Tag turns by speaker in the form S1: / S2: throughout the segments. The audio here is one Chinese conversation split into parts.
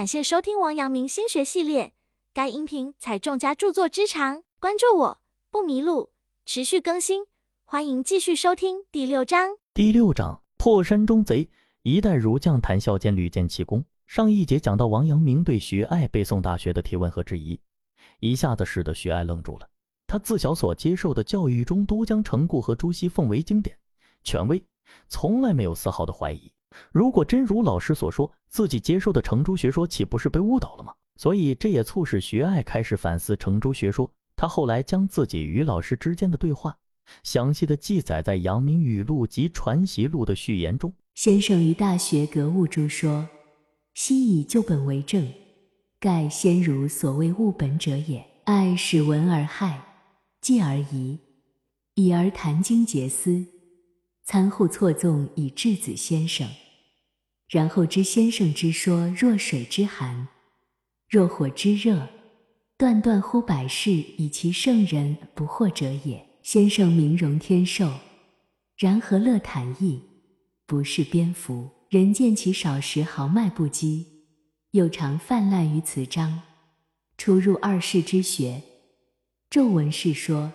S1: 感谢收听王阳明心学系列，该音频采众家著作之长，关注我不迷路，持续更新，欢迎继续收听第六章。
S2: 第六章破山中贼，一代儒将谈笑间屡建奇功。上一节讲到王阳明对徐爱背诵大学的提问和质疑，一下子使得徐爱愣住了。他自小所接受的教育中，都将程固和朱熹奉为经典、权威，从来没有丝毫的怀疑。如果真如老师所说，自己接受的程朱学说岂不是被误导了吗？所以这也促使徐爱开始反思程朱学说。他后来将自己与老师之间的对话详细的记载在《阳明语录》及《传习录》的序言中。
S3: 先生于大学格物诸说，昔以旧本为正，盖先儒所谓物本者也。爱使闻而害。继而疑，以而谈经结思，参互错纵以治子先生。然后知先生之说，若水之寒，若火之热，断断乎百世，以其圣人不惑者也。先生名容天寿，然何乐坦逸，不是蝙蝠。人见其少时豪迈不羁，又常泛滥于此章，出入二世之学。骤闻世说，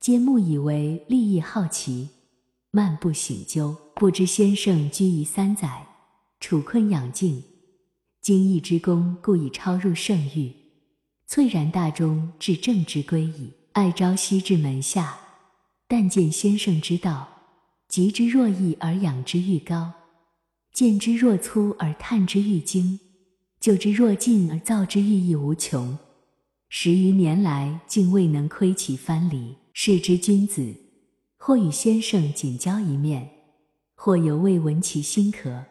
S3: 皆目以为利益好奇，漫不省究。不知先生居夷三载，处困养静，精义之功，故已超入圣域，猝然大中，至正之归矣。爱朝夕至门下，但见先生之道，极之若易而养之愈高，见之若粗而探之愈精，就之若近而造之愈益无穷。十余年来，竟未能窥其藩篱。是之君子，或与先生仅交一面，或犹未闻其心可，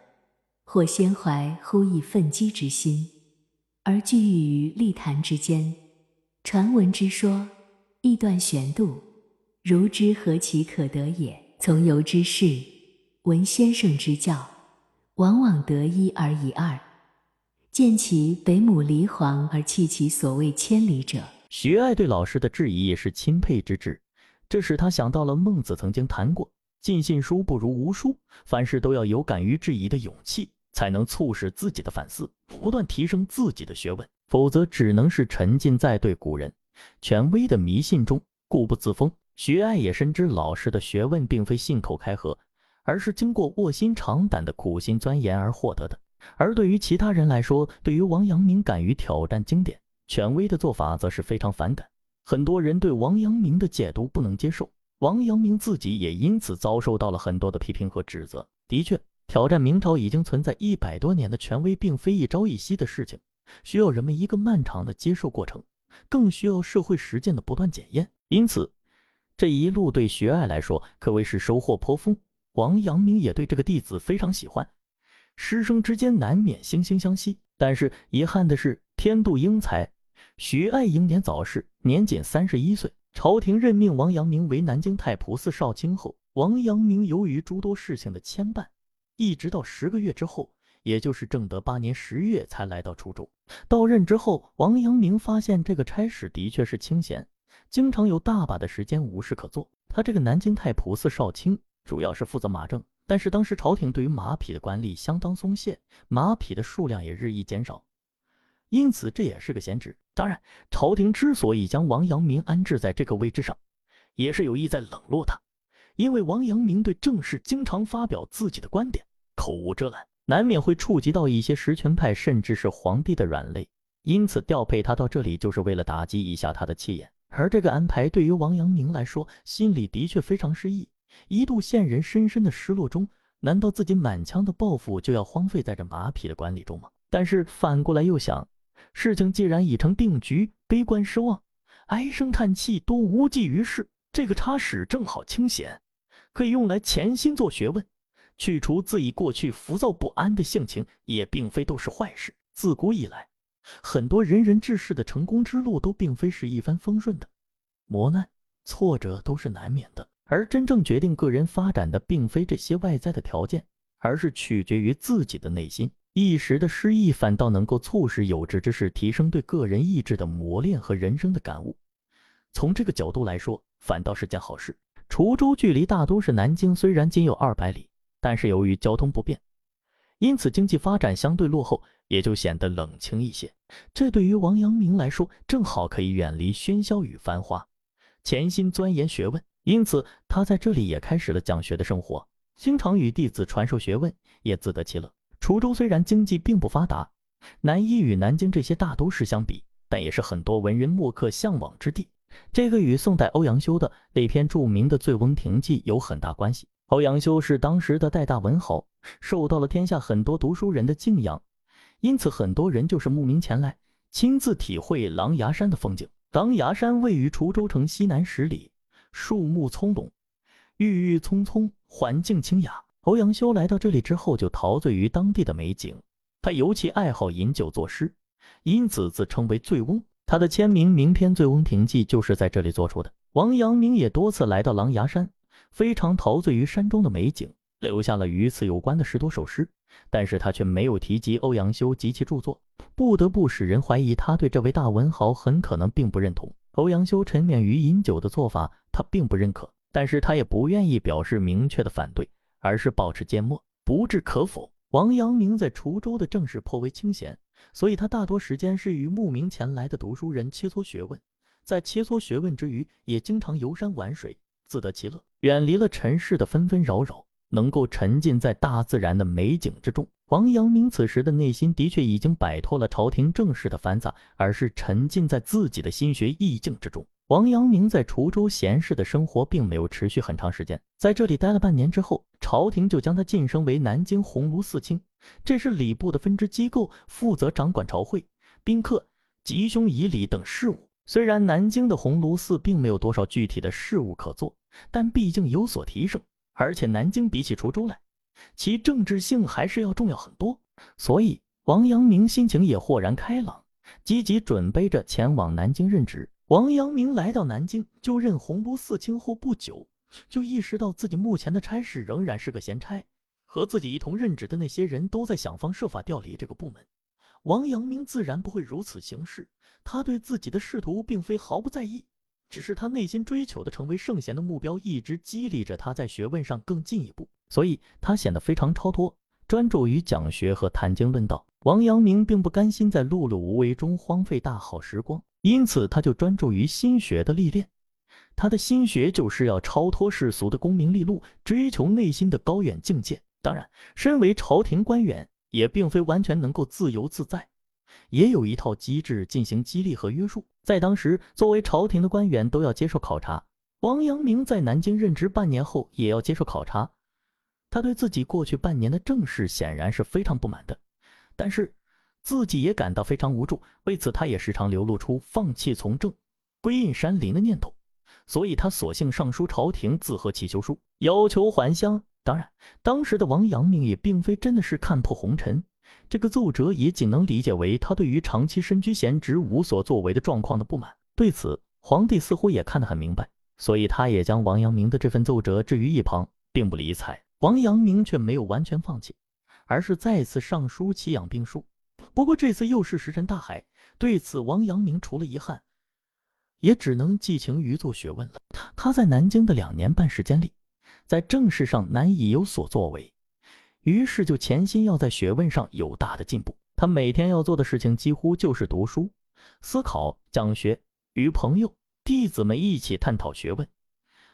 S3: 或先怀忽亦愤激之心，而聚于立谈之间，传闻之说，亦断玄度。如之何其可得也？从游之事，闻先生之教，往往得一而已二。见其北母离黄而弃其所谓千里者，
S2: 徐爱对老师的质疑也是钦佩之至，这使他想到了孟子曾经谈过“尽信书不如无书”，凡事都要有敢于质疑的勇气，才能促使自己的反思，不断提升自己的学问，否则只能是沉浸在对古人权威的迷信中，固步自封。徐爱也深知老师的学问并非信口开河，而是经过卧薪尝胆的苦心钻研而获得的。而对于其他人来说，对于王阳明敢于挑战经典权威的做法，则是非常反感。很多人对王阳明的解读不能接受，王阳明自己也因此遭受到了很多的批评和指责。的确，挑战明朝已经存在一百多年的权威，并非一朝一夕的事情，需要人们一个漫长的接受过程，更需要社会实践的不断检验。因此，这一路对学爱来说可谓是收获颇丰。王阳明也对这个弟子非常喜欢。师生之间难免惺惺相惜，但是遗憾的是，天妒英才，徐爱英年早逝，年仅三十一岁。朝廷任命王阳明为南京太仆寺少卿后，王阳明由于诸多事情的牵绊，一直到十个月之后，也就是正德八年十月才来到滁州。到任之后，王阳明发现这个差使的确是清闲，经常有大把的时间无事可做。他这个南京太仆寺少卿，主要是负责马政。但是当时朝廷对于马匹的管理相当松懈，马匹的数量也日益减少，因此这也是个闲职。当然，朝廷之所以将王阳明安置在这个位置上，也是有意在冷落他，因为王阳明对政事经常发表自己的观点，口无遮拦，难免会触及到一些实权派甚至是皇帝的软肋，因此调配他到这里就是为了打击一下他的气焰。而这个安排对于王阳明来说，心里的确非常失意。一度陷人深深的失落中，难道自己满腔的抱负就要荒废在这马匹的管理中吗？但是反过来又想，事情既然已成定局，悲观失望，唉声叹气都无济于事。这个差使正好清闲，可以用来潜心做学问，去除自己过去浮躁不安的性情，也并非都是坏事。自古以来，很多仁人志士的成功之路都并非是一帆风顺的，磨难、挫折都是难免的。而真正决定个人发展的，并非这些外在的条件，而是取决于自己的内心。一时的失意，反倒能够促使有志之士提升对个人意志的磨练和人生的感悟。从这个角度来说，反倒是件好事。滁州距离大都市南京虽然仅有二百里，但是由于交通不便，因此经济发展相对落后。也就显得冷清一些。这对于王阳明来说，正好可以远离喧嚣与繁华，潜心钻研学问。因此，他在这里也开始了讲学的生活，经常与弟子传授学问，也自得其乐。滁州虽然经济并不发达，难以与南京这些大都市相比，但也是很多文人墨客向往之地。这个与宋代欧阳修的那篇著名的《醉翁亭记》有很大关系。欧阳修是当时的代大文豪，受到了天下很多读书人的敬仰，因此很多人就是慕名前来，亲自体会狼牙山的风景。狼牙山位于滁州城西南十里，树木葱茏，郁郁葱葱，环境清雅。欧阳修来到这里之后，就陶醉于当地的美景。他尤其爱好饮酒作诗，因此自称为醉翁。他的签名名篇《醉翁亭记》就是在这里做出的。王阳明也多次来到狼牙山。非常陶醉于山中的美景，留下了与此有关的十多首诗，但是他却没有提及欧阳修及其著作，不得不使人怀疑他对这位大文豪很可能并不认同。欧阳修沉湎于饮酒的做法，他并不认可，但是他也不愿意表示明确的反对，而是保持缄默，不置可否。王阳明在滁州的政事颇为清闲，所以他大多时间是与慕名前来的读书人切磋学问，在切磋学问之余，也经常游山玩水。自得其乐，远离了尘世的纷纷扰扰，能够沉浸在大自然的美景之中。王阳明此时的内心的确已经摆脱了朝廷政事的繁杂，而是沉浸在自己的心学意境之中。王阳明在滁州闲适的生活并没有持续很长时间，在这里待了半年之后，朝廷就将他晋升为南京鸿胪寺卿，这是礼部的分支机构，负责掌管朝会、宾客、吉凶仪礼等事务。虽然南京的鸿胪寺并没有多少具体的事务可做，但毕竟有所提升，而且南京比起滁州来，其政治性还是要重要很多。所以王阳明心情也豁然开朗，积极准备着前往南京任职。王阳明来到南京就任鸿胪寺卿后不久，就意识到自己目前的差事仍然是个闲差，和自己一同任职的那些人都在想方设法调离这个部门。王阳明自然不会如此行事，他对自己的仕途并非毫不在意，只是他内心追求的成为圣贤的目标一直激励着他在学问上更进一步，所以他显得非常超脱，专注于讲学和谈经论道。王阳明并不甘心在碌碌无为中荒废大好时光，因此他就专注于心学的历练。他的心学就是要超脱世俗的功名利禄，追求内心的高远境界。当然，身为朝廷官员。也并非完全能够自由自在，也有一套机制进行激励和约束。在当时，作为朝廷的官员都要接受考察。王阳明在南京任职半年后，也要接受考察。他对自己过去半年的政事显然是非常不满的，但是自己也感到非常无助。为此，他也时常流露出放弃从政、归隐山林的念头。所以他索性上书朝廷，自贺祈求书，要求还乡。当然，当时的王阳明也并非真的是看破红尘，这个奏折也仅能理解为他对于长期身居闲职无所作为的状况的不满。对此，皇帝似乎也看得很明白，所以他也将王阳明的这份奏折置于一旁，并不理睬。王阳明却没有完全放弃，而是再次上书祈养病书。不过这次又是石沉大海，对此王阳明除了遗憾，也只能寄情于做学问了。他在南京的两年半时间里。在政事上难以有所作为，于是就潜心要在学问上有大的进步。他每天要做的事情几乎就是读书、思考、讲学，与朋友、弟子们一起探讨学问。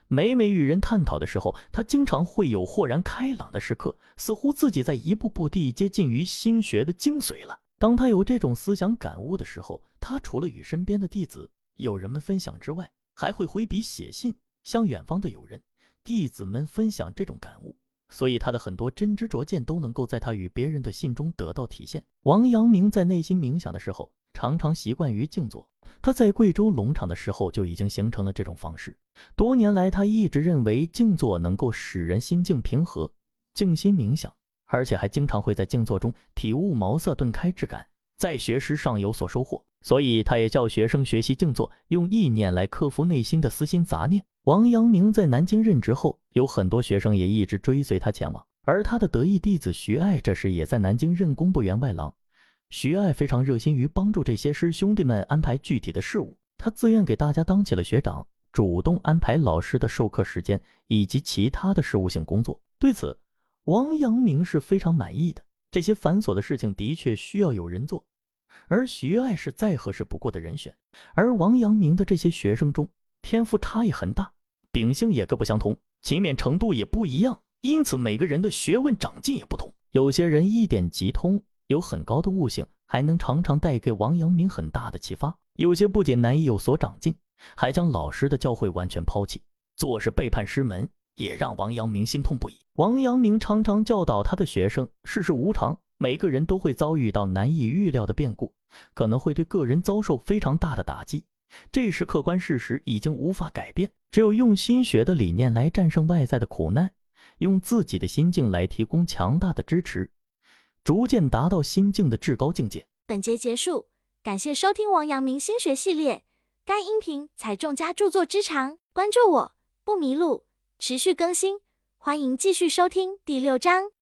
S2: 每每与人探讨的时候，他经常会有豁然开朗的时刻，似乎自己在一步步地接近于心学的精髓了。当他有这种思想感悟的时候，他除了与身边的弟子、友人们分享之外，还会挥笔写信向远方的友人。弟子们分享这种感悟，所以他的很多真知灼见都能够在他与别人的信中得到体现。王阳明在内心冥想的时候，常常习惯于静坐。他在贵州龙场的时候就已经形成了这种方式。多年来，他一直认为静坐能够使人心境平和、静心冥想，而且还经常会在静坐中体悟茅塞顿开之感，在学识上有所收获。所以，他也教学生学习静坐，用意念来克服内心的私心杂念。王阳明在南京任职后，有很多学生也一直追随他前往，而他的得意弟子徐爱这时也在南京任工部员外郎。徐爱非常热心于帮助这些师兄弟们安排具体的事务，他自愿给大家当起了学长，主动安排老师的授课时间以及其他的事务性工作。对此，王阳明是非常满意的。这些繁琐的事情的确需要有人做，而徐爱是再合适不过的人选。而王阳明的这些学生中，天赋差异很大，秉性也各不相同，勤勉程度也不一样，因此每个人的学问长进也不同。有些人一点即通，有很高的悟性，还能常常带给王阳明很大的启发；有些不仅难以有所长进，还将老师的教诲完全抛弃，做事背叛师门。也让王阳明心痛不已。王阳明常常教导他的学生：世事无常，每个人都会遭遇到难以预料的变故，可能会对个人遭受非常大的打击。这是客观事实，已经无法改变。只有用心学的理念来战胜外在的苦难，用自己的心境来提供强大的支持，逐渐达到心境的至高境界。
S1: 本节结束，感谢收听王阳明心学系列。该音频采众家著作之长，关注我不迷路。持续更新，欢迎继续收听第六章。